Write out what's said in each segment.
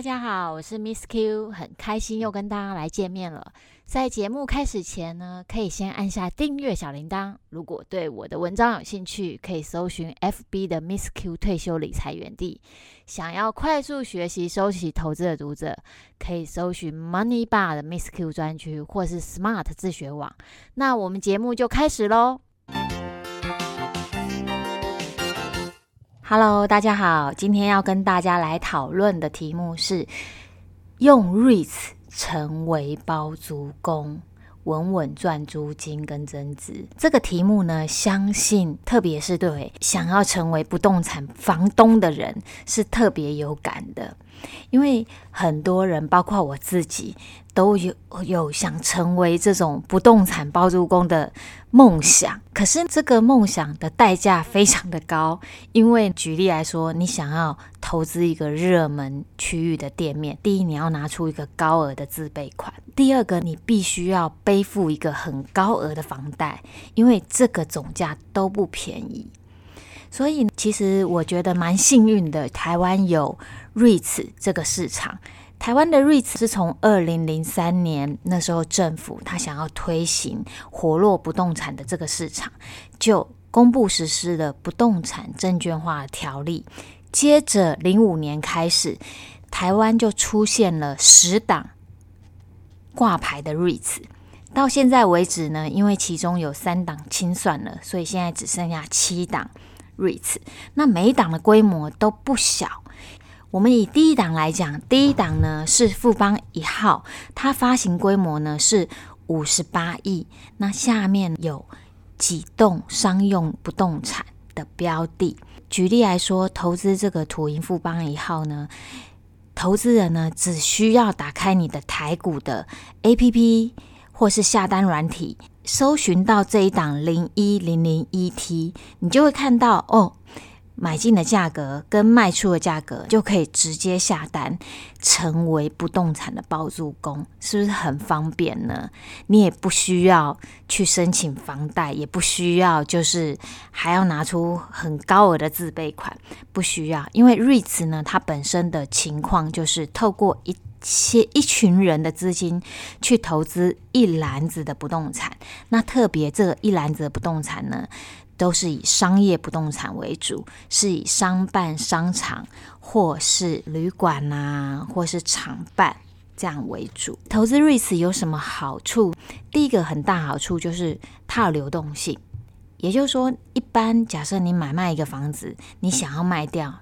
大家好，我是 Miss Q，很开心又跟大家来见面了。在节目开始前呢，可以先按下订阅小铃铛。如果对我的文章有兴趣，可以搜寻 FB 的 Miss Q 退休理财园地。想要快速学习收起投资的读者，可以搜寻 Money Bar 的 Miss Q 专区，或是 Smart 自学网。那我们节目就开始喽。Hello，大家好，今天要跟大家来讨论的题目是用 REITs 成为包租公，稳稳赚租金跟增值。这个题目呢，相信特别是对想要成为不动产房东的人是特别有感的。因为很多人，包括我自己，都有有想成为这种不动产包租公的梦想。可是这个梦想的代价非常的高，因为举例来说，你想要投资一个热门区域的店面，第一，你要拿出一个高额的自备款；第二个，你必须要背负一个很高额的房贷，因为这个总价都不便宜。所以，其实我觉得蛮幸运的，台湾有 REITs 这个市场。台湾的 REITs 是从二零零三年那时候政府他想要推行活络不动产的这个市场，就公布实施了不动产证券化条例。接着零五年开始，台湾就出现了十档挂牌的 REITs。到现在为止呢，因为其中有三档清算了，所以现在只剩下七档。REITs，那每一档的规模都不小。我们以第一档来讲，第一档呢是富邦一号，它发行规模呢是五十八亿。那下面有几栋商用不动产的标的。举例来说，投资这个土银富邦一号呢，投资人呢只需要打开你的台股的 APP 或是下单软体。搜寻到这一档零一零零一 T，你就会看到哦，买进的价格跟卖出的价格就可以直接下单，成为不动产的包租公，是不是很方便呢？你也不需要去申请房贷，也不需要就是还要拿出很高额的自备款，不需要，因为 REITs 呢，它本身的情况就是透过一。些一群人的资金去投资一篮子的不动产，那特别这一篮子的不动产呢，都是以商业不动产为主，是以商办、商场或是旅馆啊，或是厂办这样为主。投资 REITs 有什么好处？第一个很大好处就是它有流动性，也就是说，一般假设你买卖一个房子，你想要卖掉。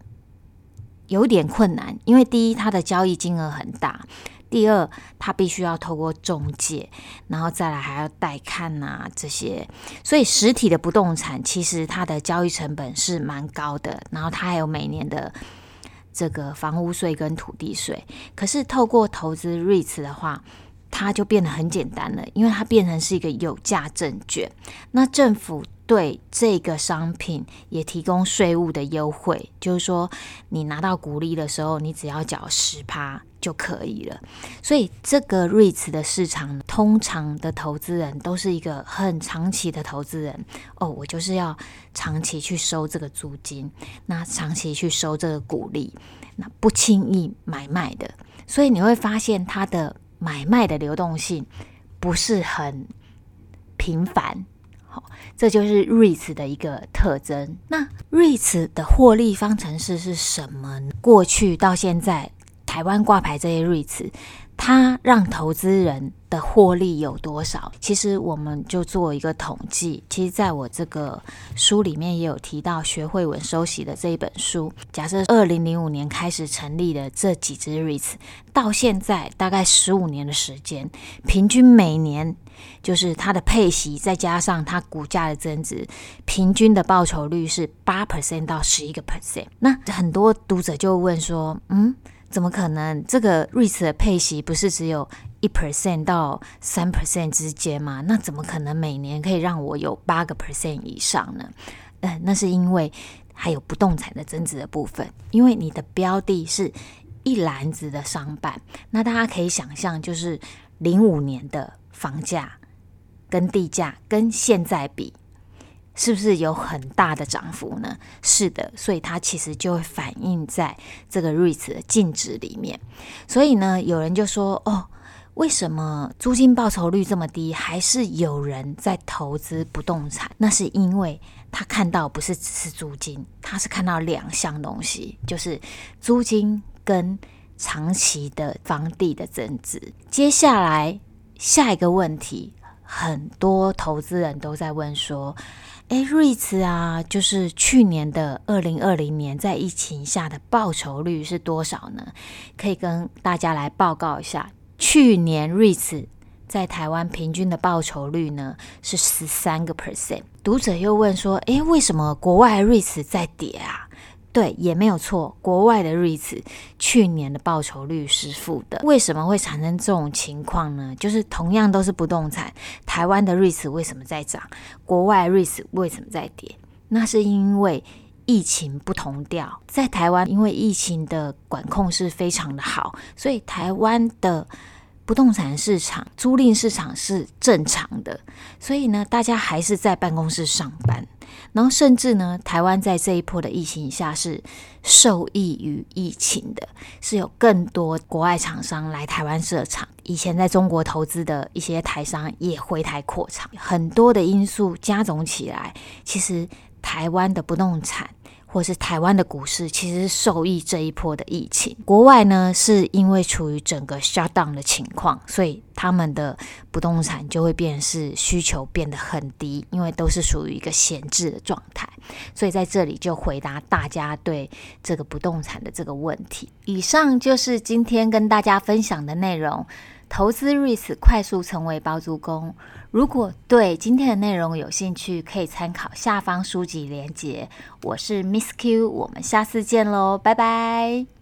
有点困难，因为第一，它的交易金额很大；第二，它必须要透过中介，然后再来还要带看啊这些。所以实体的不动产其实它的交易成本是蛮高的，然后它还有每年的这个房屋税跟土地税。可是透过投资 REITs 的话，它就变得很简单了，因为它变成是一个有价证券，那政府。对这个商品也提供税务的优惠，就是说你拿到股利的时候，你只要缴十趴就可以了。所以这个 REITs 的市场，通常的投资人都是一个很长期的投资人哦，我就是要长期去收这个租金，那长期去收这个股利，那不轻易买卖的。所以你会发现它的买卖的流动性不是很频繁。好，这就是 REITs 的一个特征。那 REITs 的获利方程式是什么？过去到现在，台湾挂牌这些 REITs，它让投资人的获利有多少？其实我们就做一个统计。其实在我这个书里面也有提到，学会稳收息的这一本书。假设二零零五年开始成立的这几只 REITs，到现在大概十五年的时间，平均每年。就是它的配息，再加上它股价的增值，平均的报酬率是八 percent 到十一个 percent。那很多读者就问说，嗯，怎么可能？这个 REITs 的配息不是只有一 percent 到三 percent 之间吗？那怎么可能每年可以让我有八个 percent 以上呢？嗯，那是因为还有不动产的增值的部分，因为你的标的是一篮子的商办，那大家可以想象，就是零五年的。房价跟地价跟现在比，是不是有很大的涨幅呢？是的，所以它其实就会反映在这个 REITs 的净值里面。所以呢，有人就说：“哦，为什么租金报酬率这么低，还是有人在投资不动产？”那是因为他看到不是只是租金，他是看到两项东西，就是租金跟长期的房地的增值。接下来下一个问题，很多投资人都在问说。哎，瑞慈啊，就是去年的二零二零年在疫情下的报酬率是多少呢？可以跟大家来报告一下，去年瑞慈在台湾平均的报酬率呢是十三个 percent。读者又问说，哎，为什么国外瑞慈在跌啊？对，也没有错。国外的 REITs 去年的报酬率是负的，为什么会产生这种情况呢？就是同样都是不动产，台湾的 REITs 为什么在涨，国外 REITs 为什么在跌？那是因为疫情不同调。在台湾，因为疫情的管控是非常的好，所以台湾的不动产市场、租赁市场是正常的，所以呢，大家还是在办公室上班。然后甚至呢，台湾在这一波的疫情下是受益于疫情的，是有更多国外厂商来台湾设厂，以前在中国投资的一些台商也回台扩厂，很多的因素加总起来，其实台湾的不动产。或是台湾的股市其实受益这一波的疫情，国外呢是因为处于整个 shutdown 的情况，所以他们的不动产就会变是需求变得很低，因为都是属于一个闲置的状态。所以在这里就回答大家对这个不动产的这个问题。以上就是今天跟大家分享的内容。投资 REITs 快速成为包租公。如果对今天的内容有兴趣，可以参考下方书籍连结。我是 Miss Q，我们下次见喽，拜拜。